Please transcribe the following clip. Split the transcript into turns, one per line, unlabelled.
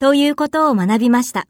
ということを学びました。